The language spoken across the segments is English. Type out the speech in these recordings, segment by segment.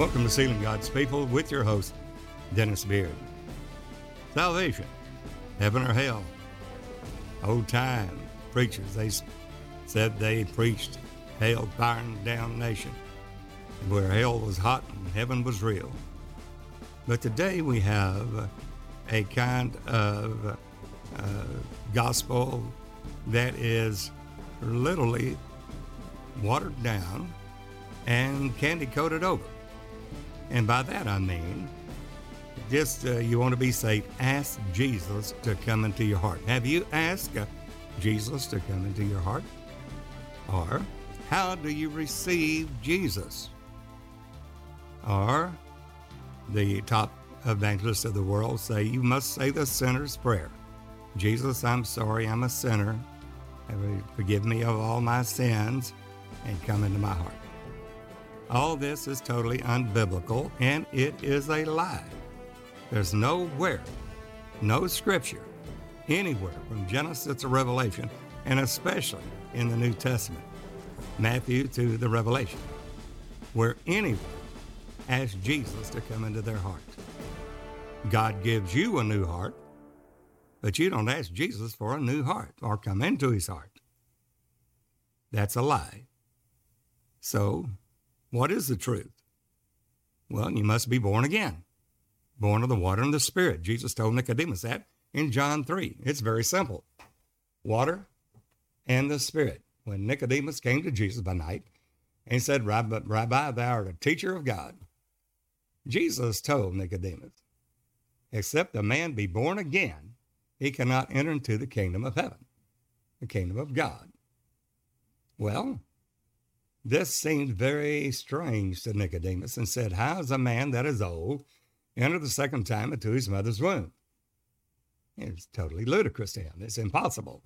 Welcome to Sealing God's People with your host, Dennis Beard. Salvation, heaven or hell. Old time preachers, they said they preached hell, fire, and damnation, where hell was hot and heaven was real. But today we have a kind of uh, gospel that is literally watered down and candy coated over. And by that I mean, just uh, you want to be saved, ask Jesus to come into your heart. Have you asked uh, Jesus to come into your heart? Or how do you receive Jesus? Or the top evangelists of the world say you must say the sinner's prayer. Jesus, I'm sorry, I'm a sinner. Forgive me of all my sins and come into my heart. All this is totally unbiblical and it is a lie. There's nowhere, no scripture, anywhere from Genesis to Revelation, and especially in the New Testament, Matthew to the Revelation, where anyone asks Jesus to come into their heart. God gives you a new heart, but you don't ask Jesus for a new heart or come into his heart. That's a lie. So what is the truth? Well, you must be born again, born of the water and the Spirit. Jesus told Nicodemus that in John 3. It's very simple water and the Spirit. When Nicodemus came to Jesus by night and said, Rabbi, Rabbi thou art a teacher of God, Jesus told Nicodemus, Except a man be born again, he cannot enter into the kingdom of heaven, the kingdom of God. Well, this seemed very strange to Nicodemus and said, How is a man that is old enter the second time into his mother's womb? It's totally ludicrous to him. It's impossible.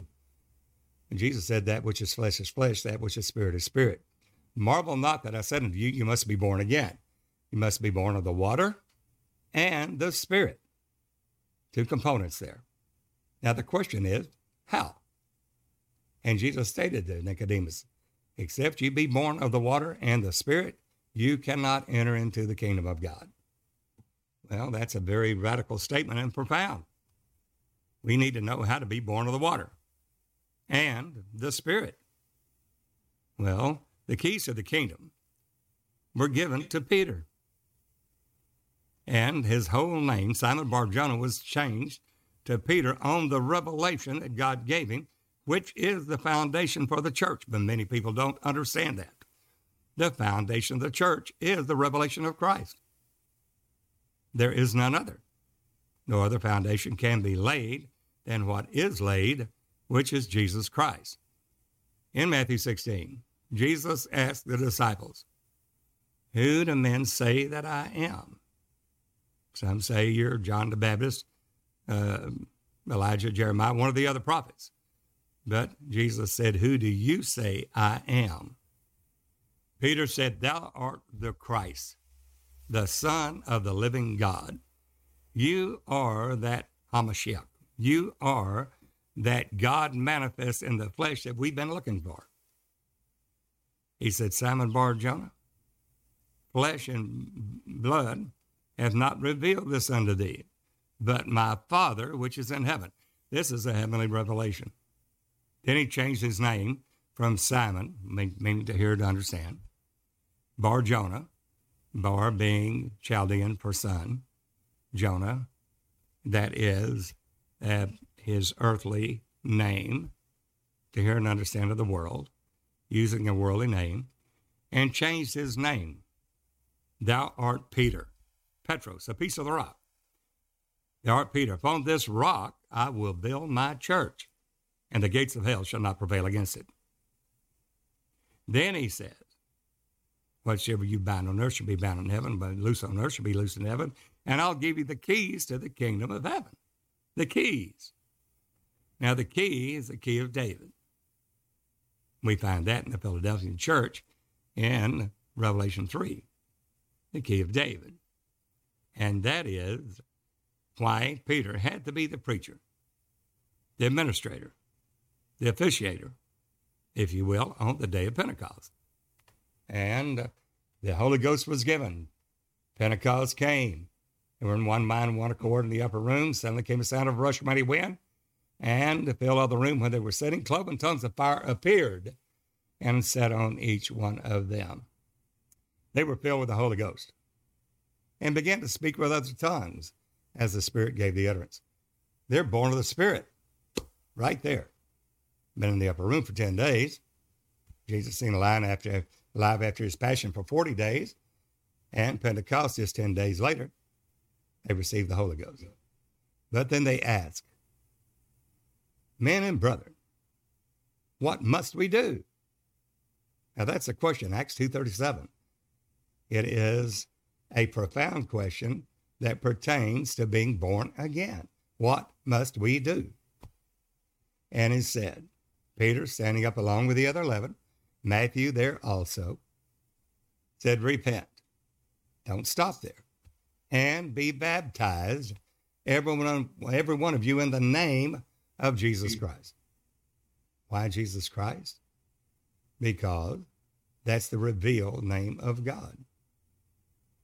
And Jesus said, That which is flesh is flesh, that which is spirit is spirit. Marvel not that I said unto you, You must be born again. You must be born of the water and the spirit. Two components there. Now the question is, how? And Jesus stated to Nicodemus, Except you be born of the water and the Spirit, you cannot enter into the kingdom of God. Well, that's a very radical statement and profound. We need to know how to be born of the water and the Spirit. Well, the keys of the kingdom were given to Peter. And his whole name, Simon Barjona, was changed to Peter on the revelation that God gave him which is the foundation for the church. But many people don't understand that. The foundation of the church is the revelation of Christ. There is none other. No other foundation can be laid than what is laid, which is Jesus Christ. In Matthew 16, Jesus asked the disciples, Who do men say that I am? Some say you're John the Baptist, uh, Elijah, Jeremiah, one of the other prophets. But Jesus said, Who do you say I am? Peter said, Thou art the Christ, the Son of the living God. You are that Hamashiach. You are that God manifests in the flesh that we've been looking for. He said, Simon Bar Jonah, flesh and blood hath not revealed this unto thee, but my Father which is in heaven. This is a heavenly revelation. Then he changed his name from Simon, meaning to hear to understand, Bar Jonah, Bar being Chaldean for son, Jonah, that is uh, his earthly name, to hear and understand of the world, using a worldly name, and changed his name. Thou art Peter, Petros, a piece of the rock. Thou art Peter. Upon this rock I will build my church and the gates of hell shall not prevail against it. Then he says, Whatsoever you bind on earth shall be bound in heaven, but loose on earth shall be loose in heaven, and I'll give you the keys to the kingdom of heaven. The keys. Now, the key is the key of David. We find that in the Philadelphian church in Revelation 3, the key of David. And that is why Peter had to be the preacher, the administrator, the officiator, if you will, on the day of Pentecost. And the Holy Ghost was given Pentecost came. They were in one mind, one accord in the upper room. Suddenly came a sound of a rush mighty wind, and the fill of the room where they were sitting, cloven tongues of fire appeared and sat on each one of them. They were filled with the Holy Ghost and began to speak with other tongues as the Spirit gave the utterance. They're born of the Spirit right there. Been in the upper room for 10 days. Jesus seen alive after, alive after his passion for 40 days. And Pentecost just 10 days later, they received the Holy Ghost. But then they ask, Men and brethren, what must we do? Now that's a question, Acts 2.37. It is a profound question that pertains to being born again. What must we do? And it said, Peter, standing up along with the other eleven, Matthew there also, said, Repent. Don't stop there. And be baptized, every one, every one of you, in the name of Jesus Christ. Why Jesus Christ? Because that's the revealed name of God.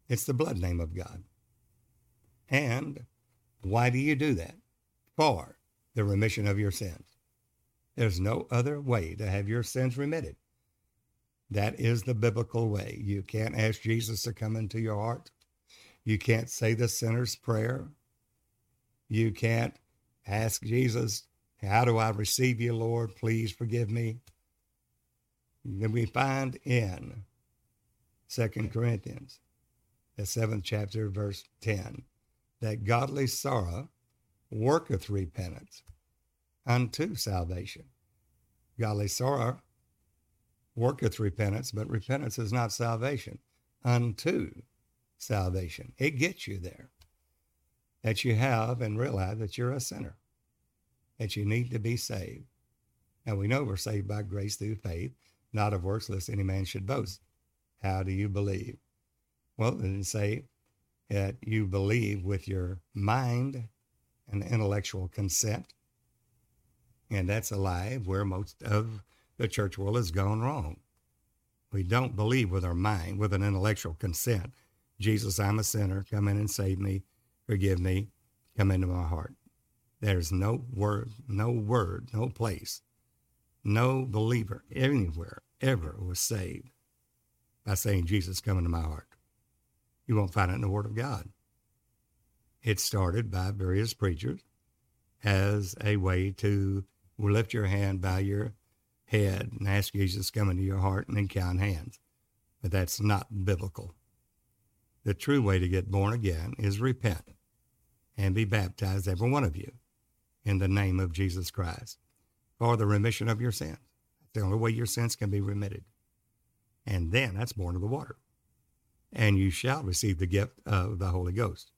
It's the blood name of God. And why do you do that? For the remission of your sins. There's no other way to have your sins remitted. That is the biblical way. You can't ask Jesus to come into your heart. You can't say the sinner's prayer. You can't ask Jesus, How do I receive you, Lord? Please forgive me. Then we find in Second Corinthians the seventh chapter, verse 10, that godly sorrow worketh repentance unto salvation. Godly sorrow worketh repentance, but repentance is not salvation unto salvation. It gets you there. That you have and realize that you're a sinner, that you need to be saved. And we know we're saved by grace through faith, not of works, lest any man should boast. How do you believe? Well, it didn't say that you believe with your mind and intellectual consent. And that's a lie where most of the church world has gone wrong. We don't believe with our mind, with an intellectual consent. Jesus, I'm a sinner. Come in and save me. Forgive me. Come into my heart. There's no word, no word, no place, no believer anywhere ever was saved by saying, Jesus, come into my heart. You won't find it in the Word of God. It started by various preachers as a way to lift your hand, bow your head, and ask Jesus to come into your heart and then count hands. But that's not biblical. The true way to get born again is repent and be baptized, every one of you, in the name of Jesus Christ for the remission of your sins. That's the only way your sins can be remitted. And then that's born of the water and you shall receive the gift of the Holy Ghost.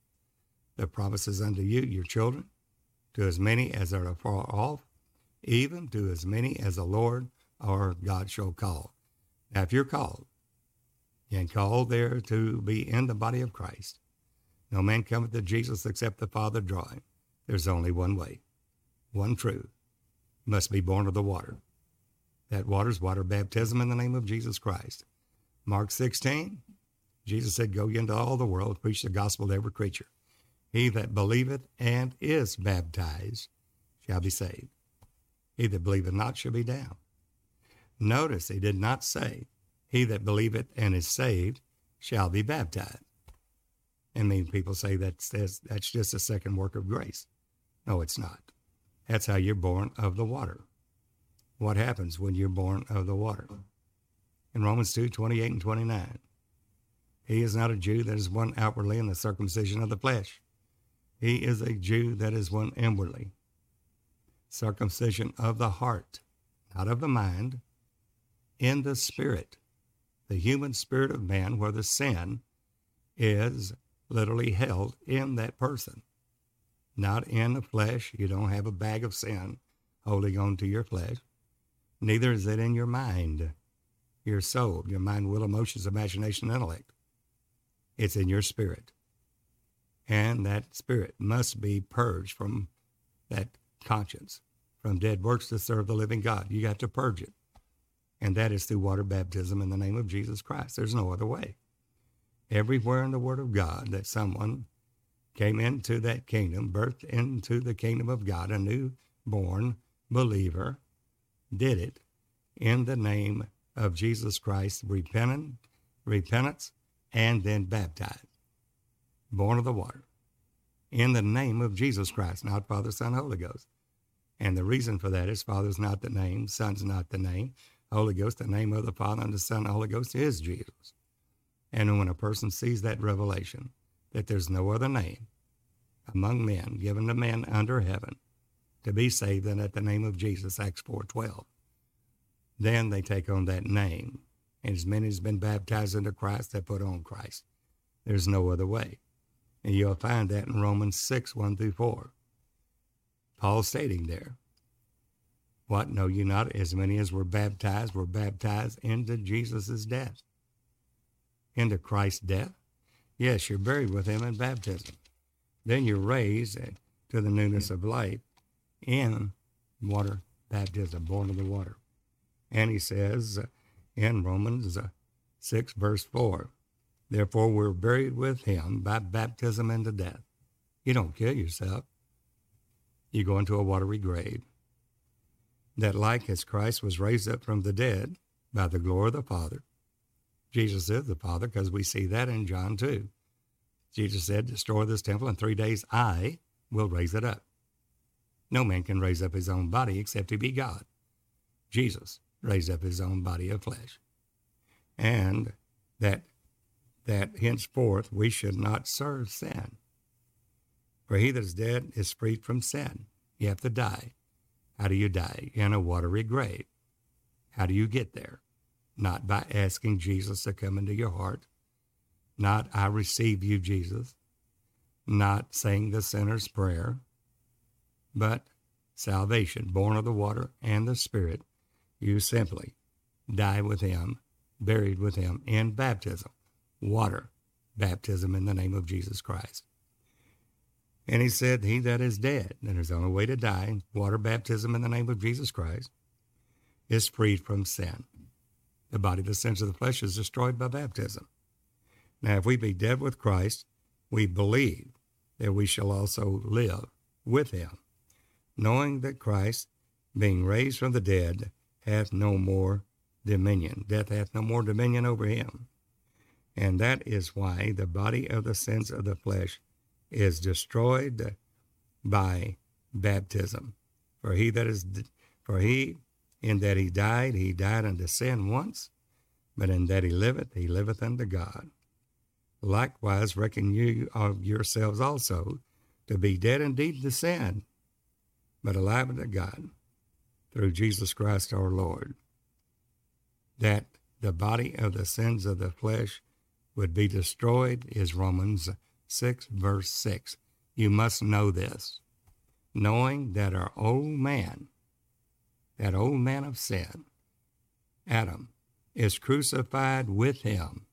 The promises unto you, your children, to as many as are afar off, even to as many as the Lord our God shall call. Now, if you're called, and called there to be in the body of Christ, no man cometh to Jesus except the Father draw him. There's only one way, one truth. You must be born of the water. That water's water baptism in the name of Jesus Christ. Mark 16, Jesus said, Go ye into all the world, preach the gospel to every creature. He that believeth and is baptized shall be saved. He that believeth not shall be damned. Notice he did not say, He that believeth and is saved shall be baptized. And mean, people say that's, that's, that's just a second work of grace. No, it's not. That's how you're born of the water. What happens when you're born of the water? In Romans 2 28 and 29. He is not a Jew that is one outwardly in the circumcision of the flesh. He is a Jew that is one inwardly. Circumcision of the heart, not of the mind, in the spirit, the human spirit of man, where the sin is literally held in that person, not in the flesh. You don't have a bag of sin holding on to your flesh. Neither is it in your mind, your soul, your mind, will, emotions, imagination, intellect. It's in your spirit. And that spirit must be purged from that conscience, from dead works to serve the living God. You got to purge it. And that is through water baptism in the name of Jesus Christ. There's no other way. everywhere in the Word of God that someone came into that kingdom, birthed into the kingdom of God, a newborn believer, did it in the name of Jesus Christ, repentant, repentance, and then baptized, born of the water, in the name of Jesus Christ, not Father, Son, Holy Ghost. And the reason for that is Father's not the name, Son's not the name, Holy Ghost, the name of the Father and the Son the Holy Ghost is Jesus. And when a person sees that revelation, that there's no other name among men given to men under heaven to be saved than at the name of Jesus, Acts 4.12, then they take on that name. And as many as been baptized into Christ, they put on Christ. There's no other way. And you'll find that in Romans 6, 1 through 4. Paul stating there, What know you not? As many as were baptized were baptized into Jesus' death. Into Christ's death? Yes, you're buried with him in baptism. Then you're raised uh, to the newness of life in water baptism, born of the water. And he says uh, in Romans uh, 6, verse 4, Therefore we're buried with him by baptism into death. You don't kill yourself. You go into a watery grave. That like as Christ was raised up from the dead by the glory of the Father, Jesus is the Father because we see that in John 2. Jesus said, Destroy this temple in three days, I will raise it up. No man can raise up his own body except he be God. Jesus raised up his own body of flesh. And that that henceforth we should not serve sin. For he that is dead is freed from sin. You have to die. How do you die? In a watery grave. How do you get there? Not by asking Jesus to come into your heart. Not, I receive you, Jesus. Not saying the sinner's prayer. But salvation, born of the water and the Spirit. You simply die with him, buried with him in baptism. Water baptism in the name of Jesus Christ. And he said, He that is dead, and is on the way to die, water baptism in the name of Jesus Christ, is freed from sin. The body, the sins of the flesh, is destroyed by baptism. Now, if we be dead with Christ, we believe that we shall also live with him, knowing that Christ, being raised from the dead, hath no more dominion. Death hath no more dominion over him. And that is why the body of the sins of the flesh is destroyed by baptism. For he that is for he in that he died, he died unto sin once, but in that he liveth, he liveth unto God. Likewise, reckon you of yourselves also to be dead indeed to sin, but alive unto God through Jesus Christ our Lord. That the body of the sins of the flesh would be destroyed is Romans 6, verse 6. You must know this, knowing that our old man, that old man of sin, Adam, is crucified with him.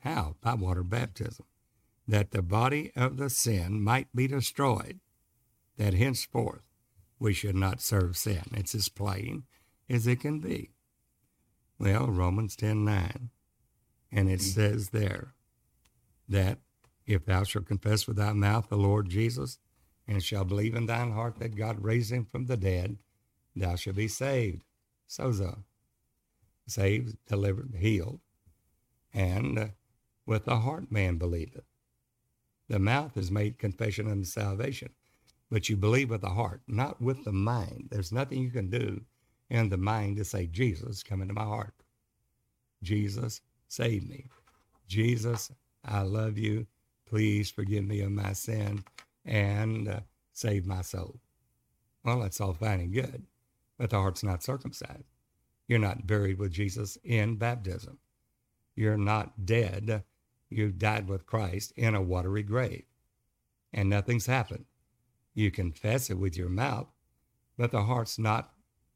How? By water baptism. That the body of the sin might be destroyed, that henceforth we should not serve sin. It's as plain as it can be. Well, Romans 10 9. And it says there that if thou shalt confess with thy mouth the Lord Jesus, and shalt believe in thine heart that God raised him from the dead, thou shalt be saved. Sozo. Saved, delivered, healed. And uh, with the heart man believeth. The mouth is made confession unto salvation, but you believe with the heart, not with the mind. There's nothing you can do in the mind to say, Jesus, come into my heart. Jesus, save me. Jesus, I love you. Please forgive me of my sin and uh, save my soul. Well, that's all fine and good, but the heart's not circumcised. You're not buried with Jesus in baptism. You're not dead. You died with Christ in a watery grave, and nothing's happened. You confess it with your mouth, but the heart's not,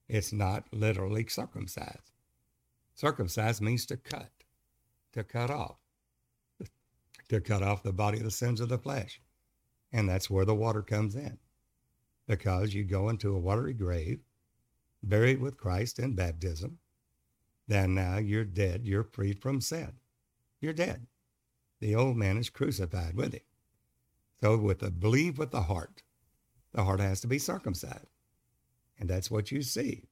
it's not literally circumcised. Circumcised means to cut, to cut off to cut off the body of the sins of the flesh. And that's where the water comes in. Because you go into a watery grave, buried with Christ in baptism, then now you're dead. You're freed from sin. You're dead. the old man is crucified with him. So with the believe with the heart, the heart has to be circumcised. And that's what you see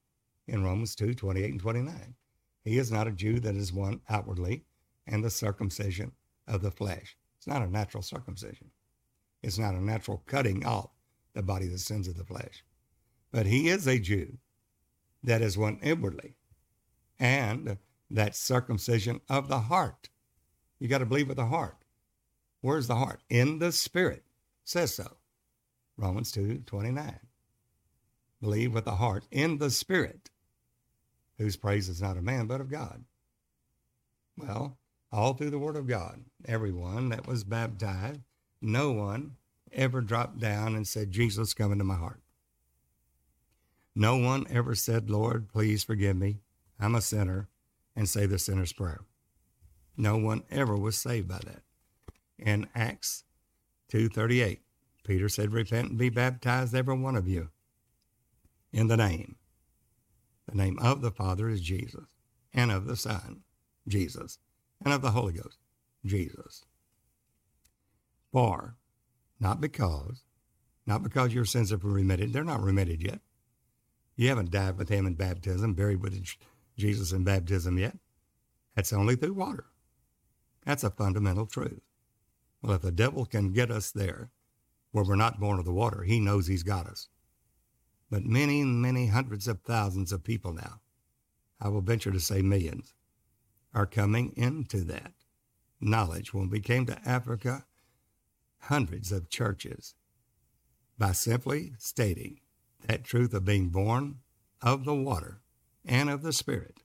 in Romans 2, 28 and 29. He is not a Jew that is one outwardly, and the circumcision of the flesh. It's not a natural circumcision. It's not a natural cutting off the body the sins of the flesh. But he is a Jew that is one inwardly, and that circumcision of the heart. You got to believe with the heart. Where's the heart? In the spirit. Says so. Romans 2 29. Believe with the heart in the spirit, whose praise is not of man, but of God. Well, all through the Word of God, everyone that was baptized, no one ever dropped down and said, Jesus, come into my heart. No one ever said, Lord, please forgive me. I'm a sinner, and say the sinner's prayer. No one ever was saved by that. In Acts 2.38, Peter said, Repent and be baptized, every one of you, in the name. The name of the Father is Jesus, and of the Son, Jesus, and of the Holy Ghost, Jesus. For, not because, not because your sins have been remitted, they're not remitted yet. You haven't died with him in baptism, buried with Jesus in baptism yet. That's only through water. That's a fundamental truth. Well, if the devil can get us there where we're not born of the water, he knows he's got us. But many, many hundreds of thousands of people now, I will venture to say millions, are coming into that knowledge. When we came to Africa, hundreds of churches, by simply stating that truth of being born of the water and of the Spirit,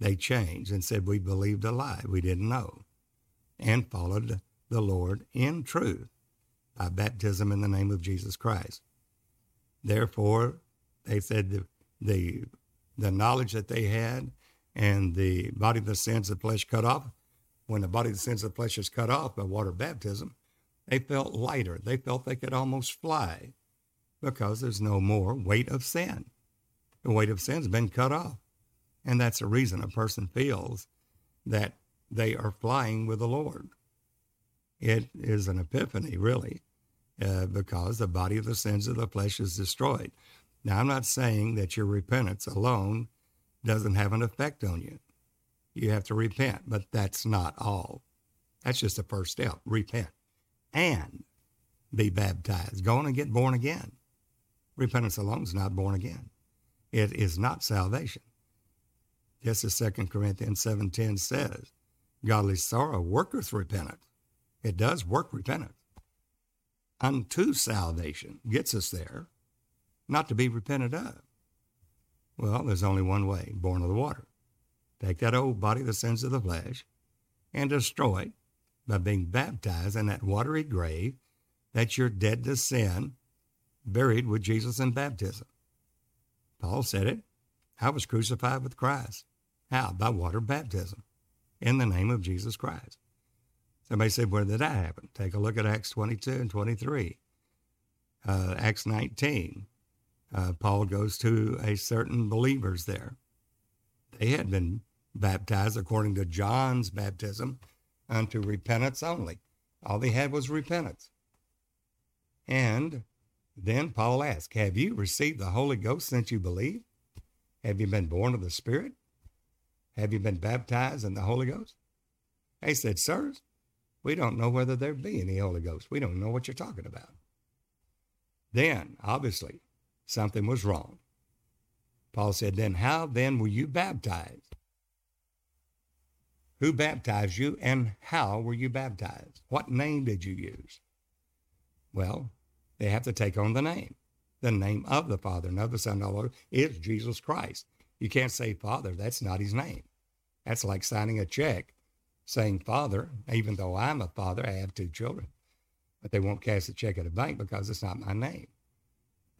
they changed and said, We believed a lie we didn't know, and followed the Lord in truth by baptism in the name of Jesus Christ. Therefore, they said the, the, the knowledge that they had and the body of the sins of the flesh cut off, when the body of the sins of the flesh is cut off by water baptism, they felt lighter. They felt they could almost fly because there's no more weight of sin. The weight of sin's been cut off. And that's the reason a person feels that they are flying with the Lord. It is an epiphany, really, uh, because the body of the sins of the flesh is destroyed. Now, I'm not saying that your repentance alone doesn't have an effect on you. You have to repent, but that's not all. That's just the first step repent and be baptized. Go on and get born again. Repentance alone is not born again. It is not salvation. Just as 2 Corinthians 7.10 says, godly sorrow worketh repentance. It does work repentance. Unto salvation gets us there, not to be repented of. Well, there's only one way, born of the water. Take that old body, the sins of the flesh, and destroy it by being baptized in that watery grave that you're dead to sin, buried with Jesus in baptism. Paul said it. I was crucified with Christ. How? By water baptism in the name of Jesus Christ. Somebody said, Where did that happen? Take a look at Acts 22 and 23. Uh, Acts 19. Uh, Paul goes to a certain believers there. They had been baptized according to John's baptism unto repentance only. All they had was repentance. And then Paul asked, Have you received the Holy Ghost since you believe? Have you been born of the Spirit? Have you been baptized in the Holy Ghost? They said, Sirs, we don't know whether there be any Holy Ghost. We don't know what you're talking about. Then, obviously, something was wrong. Paul said, Then how then were you baptized? Who baptized you and how were you baptized? What name did you use? Well, they have to take on the name. The name of the Father and of the Son and of the Lord is Jesus Christ. You can't say Father, that's not his name. That's like signing a check saying Father, even though I'm a father, I have two children. But they won't cash the check at a bank because it's not my name.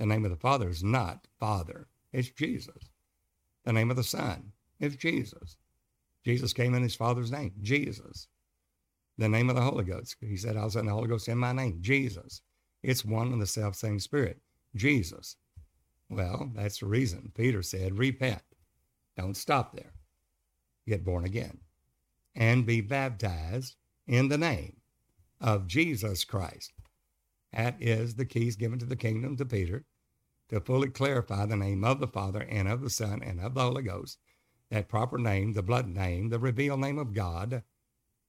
The name of the Father is not Father, it's Jesus. The name of the Son is Jesus. Jesus came in his Father's name, Jesus. The name of the Holy Ghost, he said, I'll send the Holy Ghost in my name, Jesus. It's one and the self same Spirit, Jesus. Well, that's the reason Peter said, repent. Don't stop there. Get born again and be baptized in the name of Jesus Christ. That is the keys given to the kingdom to Peter to fully clarify the name of the Father and of the Son and of the Holy Ghost, that proper name, the blood name, the revealed name of God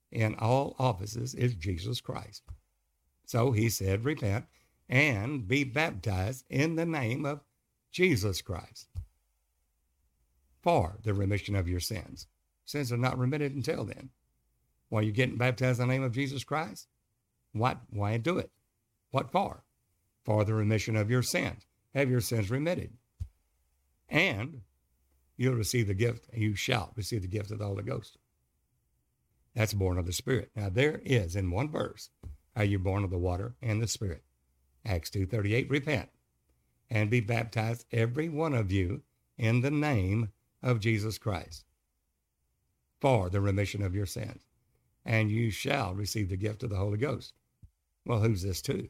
in all offices is Jesus Christ. So he said, Repent and be baptized in the name of Jesus Christ for the remission of your sins. Sins are not remitted until then. While you're getting baptized in the name of Jesus Christ, what, why do it? What for? For the remission of your sins. Have your sins remitted. And you'll receive the gift, and you shall receive the gift of the Holy Ghost. That's born of the Spirit. Now there is in one verse how you're born of the water and the Spirit. Acts 2.38, repent and be baptized, every one of you, in the name of Jesus Christ for the remission of your sins. And you shall receive the gift of the Holy Ghost. Well, who's this to?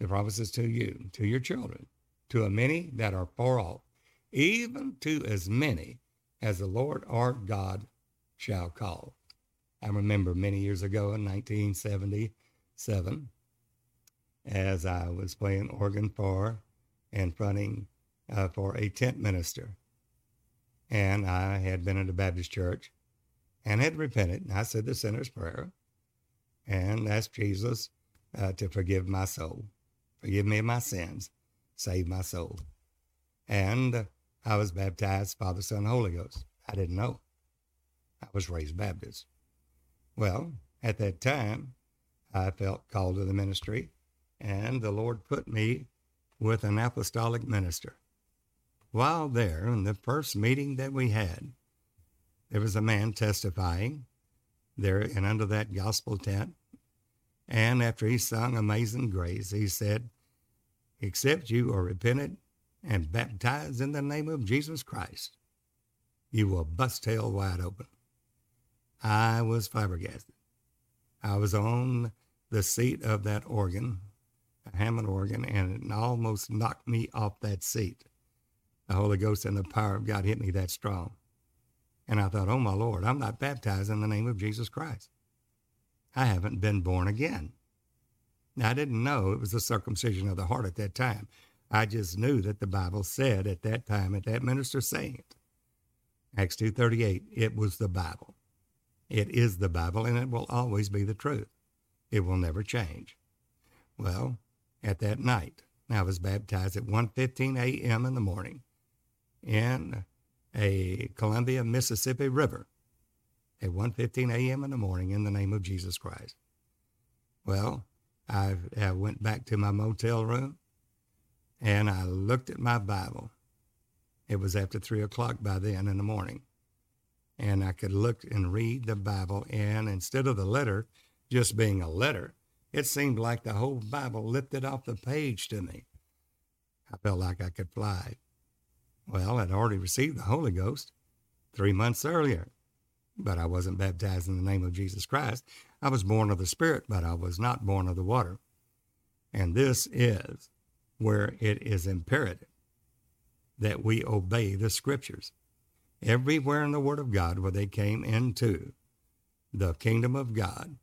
The promise is to you, to your children, to a many that are far off, even to as many as the Lord our God shall call. I remember many years ago in 1977, as I was playing organ for and fronting uh, for a tent minister. And I had been in a Baptist church and had repented. And I said the sinner's prayer and asked Jesus uh, to forgive my soul, forgive me of my sins, save my soul. And I was baptized, Father, Son, Holy Ghost. I didn't know. I was raised Baptist. Well, at that time, I felt called to the ministry, and the Lord put me with an apostolic minister. While there, in the first meeting that we had, there was a man testifying there and under that gospel tent. And after he sung Amazing Grace, he said, Except you are repentant and baptized in the name of Jesus Christ, you will bust tail wide open. I was flabbergasted. I was on the seat of that organ, a Hammond organ, and it almost knocked me off that seat. The Holy Ghost and the power of God hit me that strong. And I thought, oh my Lord, I'm not baptized in the name of Jesus Christ. I haven't been born again. Now, I didn't know it was the circumcision of the heart at that time. I just knew that the Bible said at that time, at that minister saying it. Acts 2.38, it was the Bible. It is the Bible, and it will always be the truth. It will never change. Well, at that night, I was baptized at 1.15 a.m. in the morning in a Columbia, Mississippi River at 1.15 a.m. in the morning in the name of Jesus Christ. Well, I, I went back to my motel room and I looked at my Bible. It was after 3 o'clock by then in the morning. And I could look and read the Bible, and instead of the letter just being a letter, it seemed like the whole Bible lifted off the page to me. I felt like I could fly. Well, I'd already received the Holy Ghost three months earlier, but I wasn't baptized in the name of Jesus Christ. I was born of the Spirit, but I was not born of the water. And this is where it is imperative that we obey the Scriptures. Everywhere in the Word of God where they came into the kingdom of God,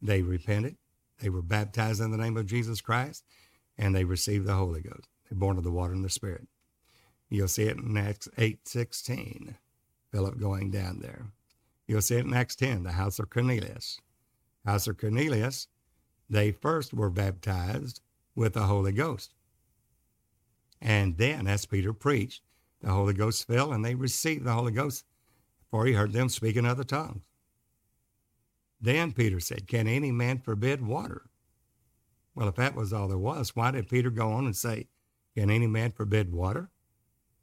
they repented, they were baptized in the name of Jesus Christ, and they received the Holy Ghost. They're born of the water and the Spirit. You'll see it in Acts 8.16, Philip going down there. You'll see it in Acts 10, the house of Cornelius. House of Cornelius, they first were baptized with the Holy Ghost. And then, as Peter preached, the Holy Ghost fell and they received the Holy Ghost, for he heard them speak in other tongues. Then Peter said, Can any man forbid water? Well, if that was all there was, why did Peter go on and say, Can any man forbid water?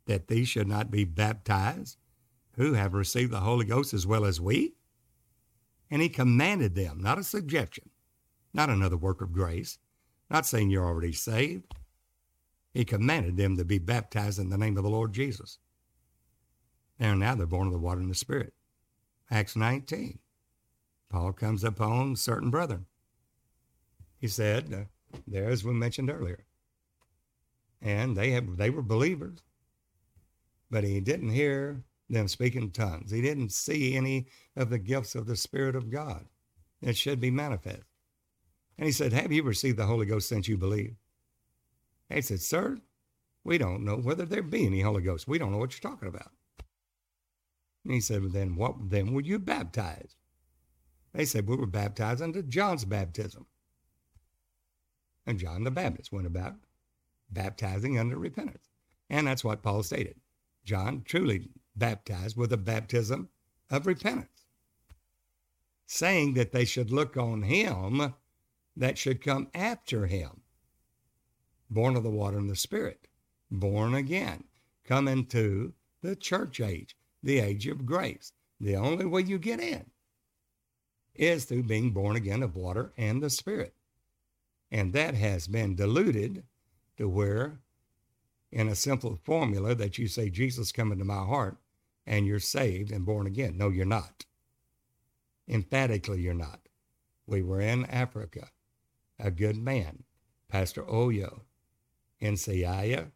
that these should not be baptized, who have received the Holy Ghost as well as we? And he commanded them, not a suggestion, not another work of grace, not saying you're already saved. He commanded them to be baptized in the name of the Lord Jesus. And now they're born of the water and the Spirit. Acts 19. Paul comes upon certain brethren. He said, uh, there as we mentioned earlier, and they have they were believers but he didn't hear them speak in tongues. He didn't see any of the gifts of the Spirit of God. It should be manifest. And he said, Have you received the Holy Ghost since you believe? He said, Sir, we don't know whether there be any Holy Ghost. We don't know what you're talking about. And he said, Then what then were you baptized? They said, We were baptized under John's baptism. And John the Baptist went about baptizing under repentance. And that's what Paul stated. John truly baptized with a baptism of repentance, saying that they should look on him that should come after him, born of the water and the Spirit, born again, come into the church age, the age of grace. The only way you get in is through being born again of water and the Spirit. And that has been diluted to where, in a simple formula, that you say, Jesus, come into my heart, and you're saved and born again. No, you're not. Emphatically, you're not. We were in Africa. A good man, Pastor Oyo, in Siaya,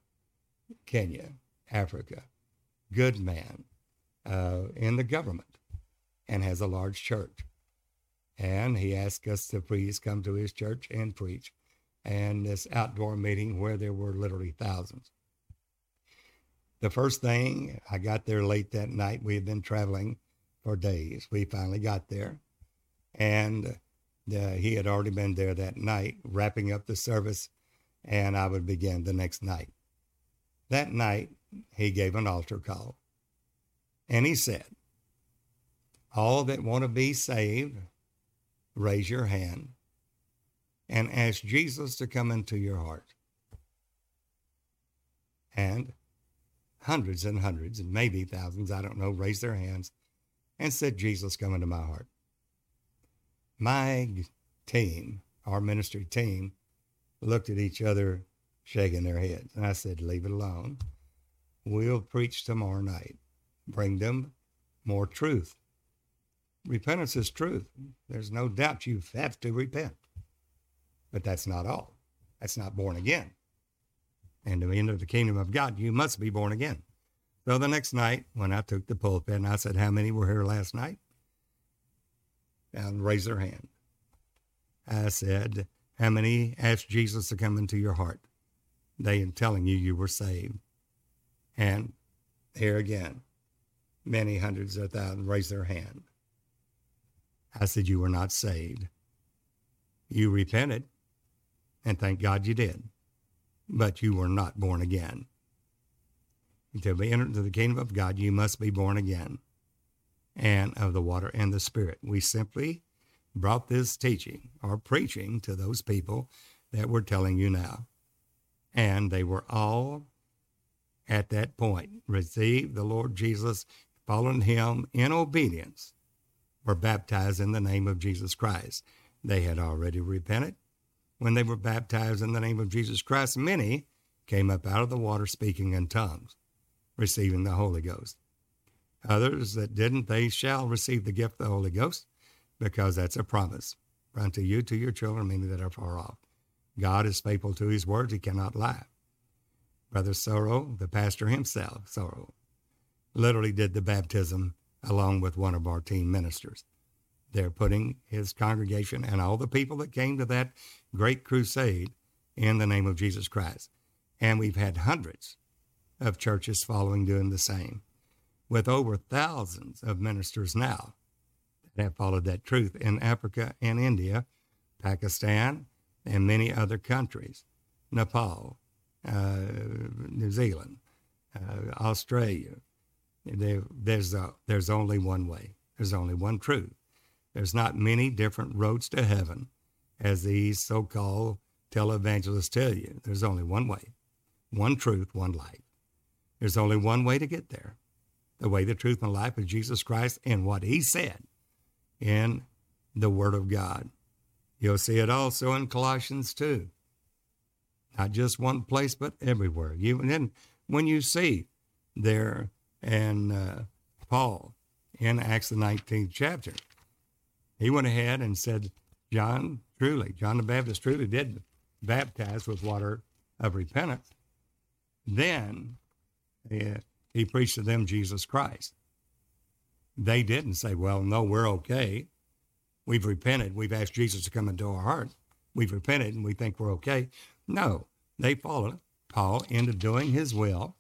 Kenya, Africa. Good man uh, in the government and has a large church. And he asked us to please come to his church and preach. And this outdoor meeting where there were literally thousands. The first thing, I got there late that night. We had been traveling for days. We finally got there. And uh, he had already been there that night, wrapping up the service, and I would begin the next night. That night, he gave an altar call. And he said, All that want to be saved, raise your hand and ask Jesus to come into your heart. And hundreds and hundreds, and maybe thousands, I don't know, raised their hands and said, Jesus, come into my heart. My team, our ministry team, looked at each other, shaking their heads. And I said, Leave it alone. We'll preach tomorrow night. Bring them more truth. Repentance is truth. There's no doubt you have to repent. But that's not all. That's not born again. And to enter the kingdom of God, you must be born again. So the next night, when I took the pulpit and I said, How many were here last night? And raised their hand. I said, How many asked Jesus to come into your heart? They in telling you you were saved. And here again, many hundreds of thousands raised their hand. I said, You were not saved. You repented, and thank God you did, but you were not born again. To be entered into the kingdom of God, you must be born again and of the water and the spirit. We simply brought this teaching or preaching to those people that we're telling you now. And they were all at that point received the Lord Jesus, following him in obedience, were baptized in the name of Jesus Christ. They had already repented. When they were baptized in the name of Jesus Christ, many came up out of the water speaking in tongues, receiving the Holy Ghost. Others that didn't, they shall receive the gift of the Holy Ghost, because that's a promise unto you, to your children, many that are far off. God is faithful to his words, he cannot lie. Brother Sorrow, the pastor himself, Sorrow, literally did the baptism along with one of our team ministers. They're putting his congregation and all the people that came to that great crusade in the name of Jesus Christ. And we've had hundreds of churches following doing the same, with over thousands of ministers now that have followed that truth in Africa and India, Pakistan, and many other countries, Nepal, uh, New Zealand, uh, Australia. There, there's, a, there's only one way. There's only one truth. There's not many different roads to heaven, as these so-called televangelists tell you. There's only one way, one truth, one life. There's only one way to get there. The way, the truth, and life is Jesus Christ and what He said in the Word of God. You'll see it also in Colossians 2 not just one place, but everywhere. You, and then when you see there and uh, Paul in Acts the 19th chapter, he went ahead and said, John truly, John the Baptist truly did baptize with water of repentance. Then uh, he preached to them Jesus Christ. They didn't say, well, no, we're okay. we've repented, we've asked Jesus to come into our heart, we've repented, and we think we're okay. No, they followed Paul into doing his will.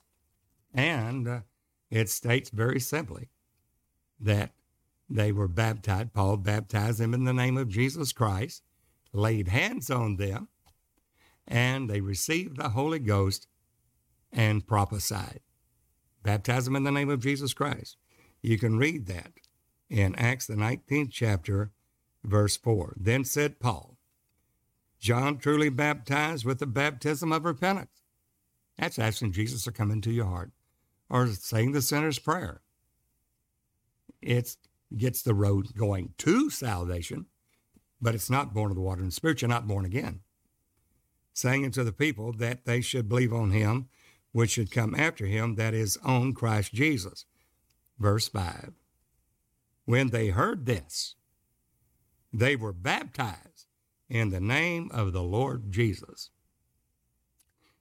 And uh, it states very simply that they were baptized. Paul baptized them in the name of Jesus Christ, laid hands on them, and they received the Holy Ghost and prophesied. Baptize them in the name of Jesus Christ. You can read that in Acts, the 19th chapter, verse 4. Then said Paul, John truly baptized with the baptism of repentance. That's asking Jesus to come into your heart or saying the sinner's prayer. It gets the road going to salvation, but it's not born of the water and spirit. You're not born again. Saying unto the people that they should believe on him, which should come after him, that is, on Christ Jesus. Verse 5. When they heard this, they were baptized in the name of the Lord Jesus.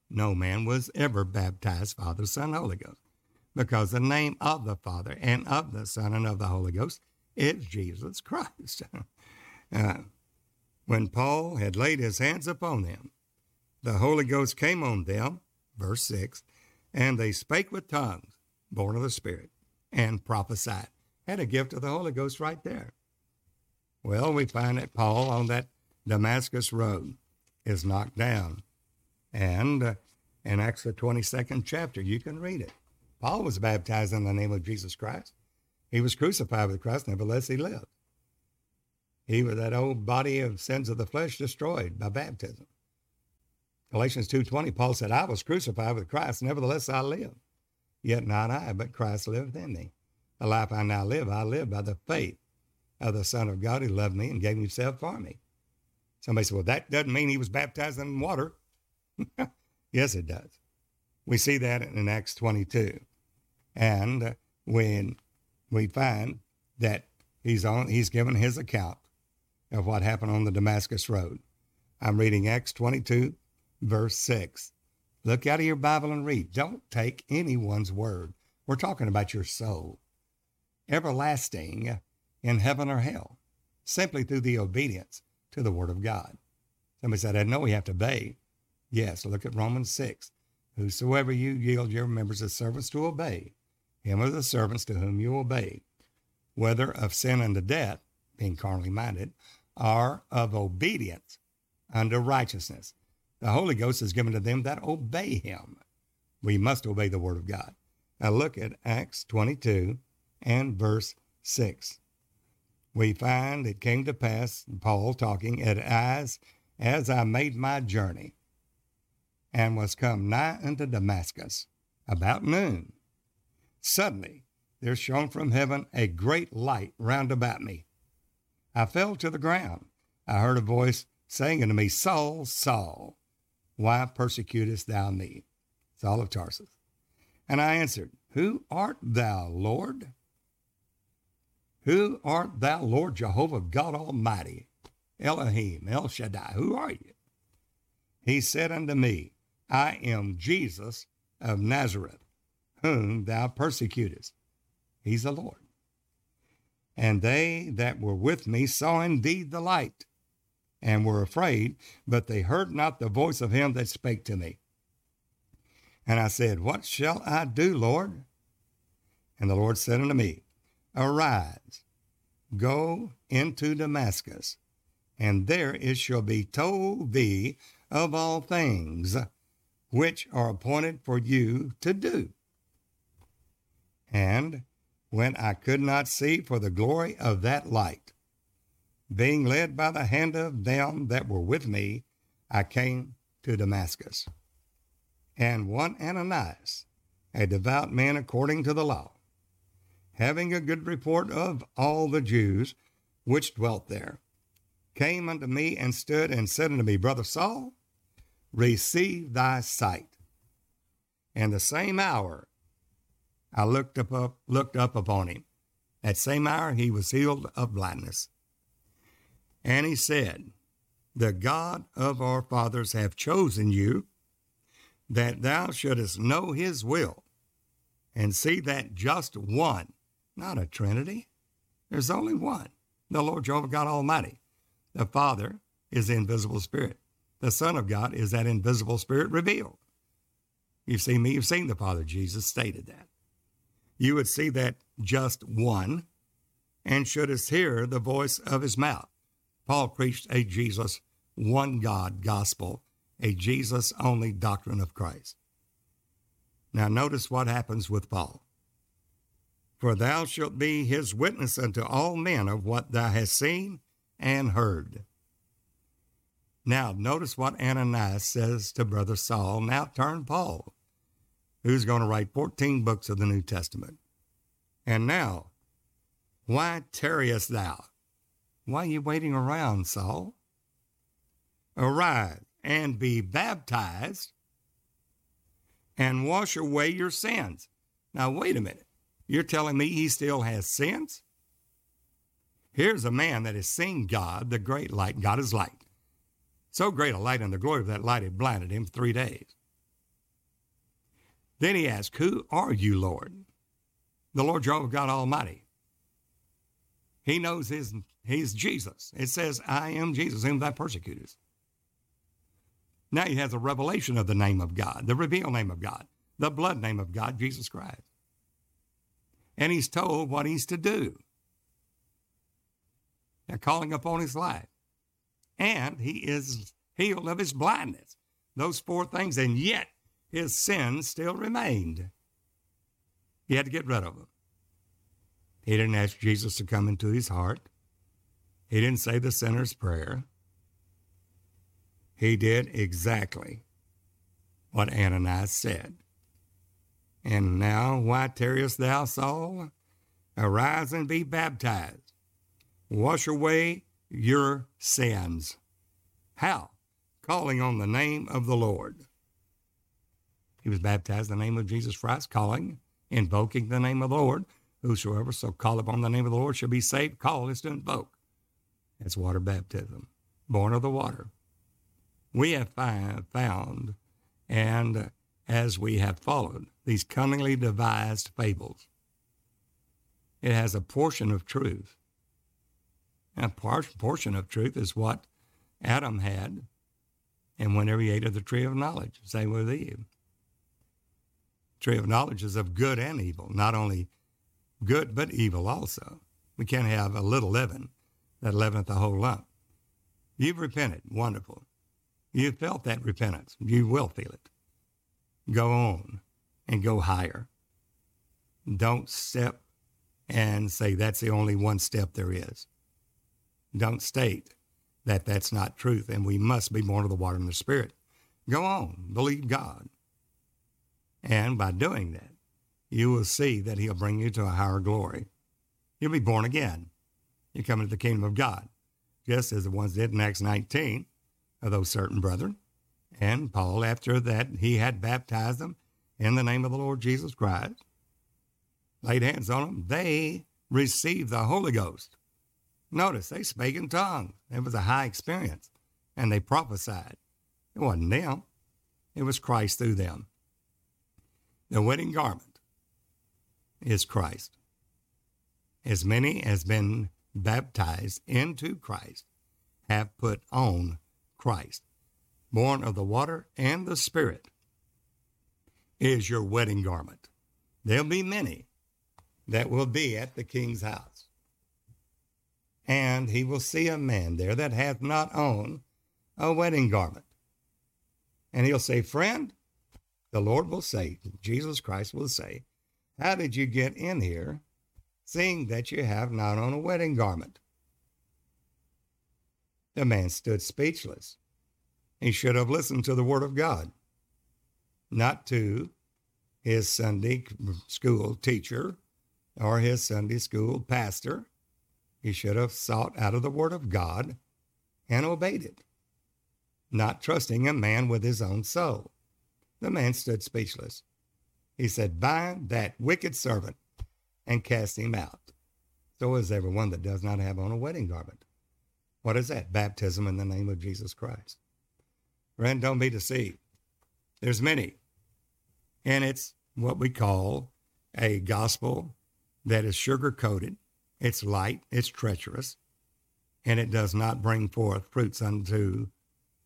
No man was ever baptized Father, Son, Holy Ghost, because the name of the Father and of the Son and of the Holy Ghost is Jesus Christ. uh, when Paul had laid his hands upon them, the Holy Ghost came on them, verse 6, and they spake with tongues, born of the Spirit, and prophesied. Had a gift of the Holy Ghost right there. Well, we find that Paul on that Damascus road is knocked down. And uh, in Acts the 22nd chapter, you can read it. Paul was baptized in the name of Jesus Christ. He was crucified with Christ, nevertheless he lived. He was that old body of sins of the flesh destroyed by baptism. Galatians 2.20, Paul said, I was crucified with Christ, nevertheless I live. Yet not I, but Christ liveth in me. The life I now live, I live by the faith of the Son of God who loved me and gave himself for me. Somebody said, well, that doesn't mean he was baptized in water. yes, it does. We see that in Acts 22. And when we find that he's on, he's given his account of what happened on the Damascus Road. I'm reading Acts 22, verse 6. Look out of your Bible and read. Don't take anyone's word. We're talking about your soul, everlasting in heaven or hell, simply through the obedience to the word of God. Somebody said, I know we have to obey. Yes, look at Romans 6. Whosoever you yield your members as servants to obey, him are the servants to whom you obey, whether of sin unto death, being carnally minded, or of obedience unto righteousness. The Holy Ghost is given to them that obey him. We must obey the word of God. Now look at Acts 22 and verse 6. We find it came to pass, Paul talking, at as, as I made my journey and was come nigh unto Damascus about noon. Suddenly there shone from heaven a great light round about me. I fell to the ground. I heard a voice saying unto me, Saul, Saul, why persecutest thou me? Saul of Tarsus. And I answered, Who art thou, Lord? Who art thou, Lord Jehovah God Almighty? Elohim, El Shaddai, who are you? He said unto me, I am Jesus of Nazareth, whom thou persecutest. He's the Lord. And they that were with me saw indeed the light, and were afraid, but they heard not the voice of him that spake to me. And I said, What shall I do, Lord? And the Lord said unto me, Arise, go into Damascus, and there it shall be told thee of all things which are appointed for you to do. And when I could not see for the glory of that light, being led by the hand of them that were with me, I came to Damascus. And one Ananias, a devout man according to the law, having a good report of all the Jews which dwelt there, came unto me and stood and said unto me, Brother Saul, receive thy sight. And the same hour I looked up, up looked up upon him. That same hour he was healed of blindness. And he said, The God of our fathers have chosen you, that thou shouldest know his will, and see that just one, not a trinity, there's only one, the Lord Jehovah God Almighty. The Father is the invisible Spirit. The Son of God is that invisible Spirit revealed. You've seen me, you've seen the Father. Jesus stated that. You would see that just one and shouldst hear the voice of his mouth. Paul preached a Jesus, one God gospel, a Jesus only doctrine of Christ. Now, notice what happens with Paul. For thou shalt be his witness unto all men of what thou hast seen and heard. Now, notice what Ananias says to Brother Saul. Now turn Paul, who's going to write 14 books of the New Testament. And now, why tarriest thou? Why are you waiting around, Saul? Arise and be baptized and wash away your sins. Now, wait a minute. You're telling me he still has sins? Here's a man that has seen God, the great light. God is light. So great a light, and the glory of that light had blinded him three days. Then he asked, Who are you, Lord? The Lord Jehovah God Almighty. He knows his, he's Jesus. It says, I am Jesus, whom thou persecutest. Now he has a revelation of the name of God, the revealed name of God, the blood name of God, Jesus Christ. And he's told what he's to do. They're calling upon his life. And he is healed of his blindness. Those four things, and yet his sins still remained. He had to get rid of them. He didn't ask Jesus to come into his heart. He didn't say the sinner's prayer. He did exactly what Ananias said. And now, why tarriest thou, Saul? Arise and be baptized. Wash away your sins. How? Calling on the name of the Lord. He was baptized in the name of Jesus Christ, calling, invoking the name of the Lord. Whosoever shall call upon the name of the Lord shall be saved. Call is to invoke. That's water baptism, born of the water. We have found, and as we have followed, these cunningly devised fables. It has a portion of truth. A portion of truth is what Adam had, and whenever he ate of the tree of knowledge, same with Eve. Tree of knowledge is of good and evil, not only good but evil also. We can't have a little leaven that leaveneth the whole lump. You've repented. Wonderful. You've felt that repentance. You will feel it. Go on and go higher. Don't step and say that's the only one step there is. Don't state that that's not truth and we must be born of the water and the spirit. Go on, believe God. And by doing that, you will see that he'll bring you to a higher glory. You'll be born again. You come into the kingdom of God, just as the ones did in Acts 19 of those certain brethren. And Paul, after that, he had baptized them in the name of the Lord Jesus Christ, laid hands on them. They received the Holy Ghost. Notice they spake in tongues. It was a high experience. And they prophesied. It wasn't them, it was Christ through them. The wedding garment is Christ. As many as been baptized into Christ have put on Christ, born of the water and the Spirit, is your wedding garment. There'll be many that will be at the king's house. And he will see a man there that hath not on a wedding garment. And he'll say, Friend, the Lord will say, Jesus Christ will say, how did you get in here, seeing that you have not on a wedding garment? The man stood speechless. He should have listened to the word of God, not to his Sunday school teacher or his Sunday school pastor. He should have sought out of the word of God and obeyed it, not trusting a man with his own soul. The man stood speechless. He said, Bind that wicked servant and cast him out. So is everyone that does not have on a wedding garment. What is that? Baptism in the name of Jesus Christ. Friend, don't be deceived. There's many. And it's what we call a gospel that is sugar coated. It's light, it's treacherous, and it does not bring forth fruits unto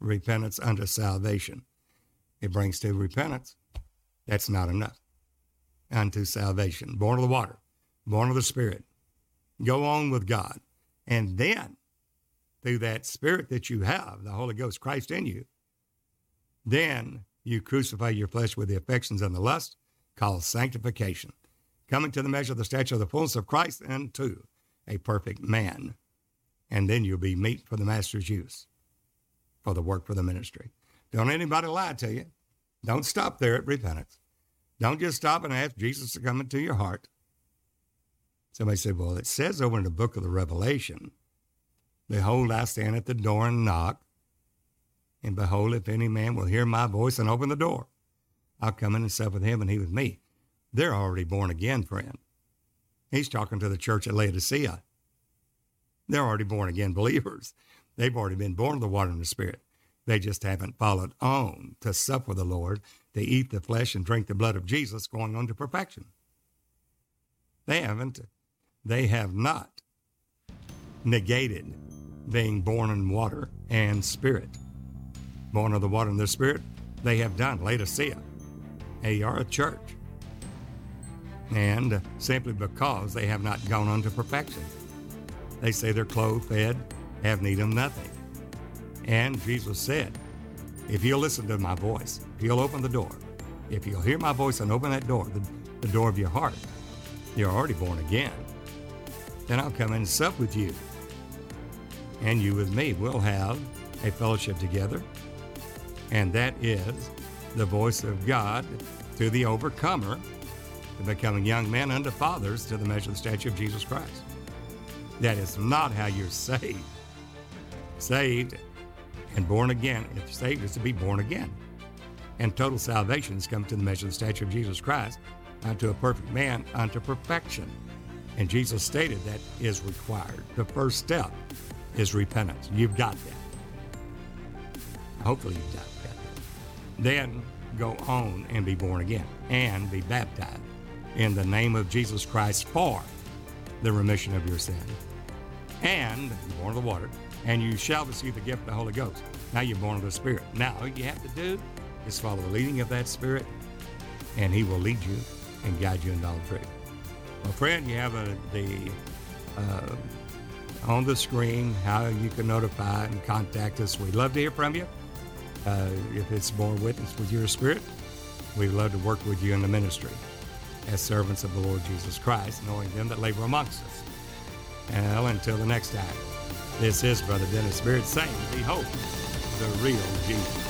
repentance unto salvation. It brings to repentance. That's not enough. Unto salvation. Born of the water, born of the Spirit. Go on with God. And then, through that Spirit that you have, the Holy Ghost, Christ in you, then you crucify your flesh with the affections and the lust, called sanctification, coming to the measure of the stature of the fullness of Christ and to a perfect man. And then you'll be meet for the master's use, for the work for the ministry. Don't anybody lie to you. Don't stop there at repentance. Don't just stop and ask Jesus to come into your heart. Somebody said, Well, it says over in the book of the Revelation, Behold, I stand at the door and knock. And behold, if any man will hear my voice and open the door, I'll come in and sup with him and he with me. They're already born again, friend. He's talking to the church at Laodicea. They're already born again believers. They've already been born of the water and the Spirit. They just haven't followed on to sup with the Lord, to eat the flesh and drink the blood of Jesus, going on to perfection. They haven't, they have not negated being born in water and spirit. Born of the water and the spirit, they have done. Laodicea. They are a church. And uh, simply because they have not gone unto perfection. They say they're clothed, fed, have need of nothing. And Jesus said, if you'll listen to my voice, if you'll open the door, if you'll hear my voice and open that door, the, the door of your heart, you're already born again. Then I'll come and sup with you. And you with me will have a fellowship together. And that is the voice of God to the overcomer, to becoming young men unto fathers to the measure of the stature of Jesus Christ. That is not how you're saved. Saved and born again, if saved is to be born again. And total salvation is come to the measure of the stature of Jesus Christ, unto a perfect man, unto perfection. And Jesus stated that is required. The first step is repentance. You've got that. Hopefully, you've got that. Then go on and be born again and be baptized in the name of Jesus Christ for the remission of your sin. And you're born of the water, and you shall receive the gift of the Holy Ghost. Now you're born of the Spirit. Now, all you have to do is follow the leading of that Spirit, and He will lead you and guide you in all truth. Well, friend, you have a, the uh, on the screen how you can notify and contact us. We'd love to hear from you. Uh, if it's born witness with your spirit, we'd love to work with you in the ministry as servants of the Lord Jesus Christ, knowing them that labor amongst us. Well, until the next time, this is Brother Dennis Beard saying, Behold, the real Jesus.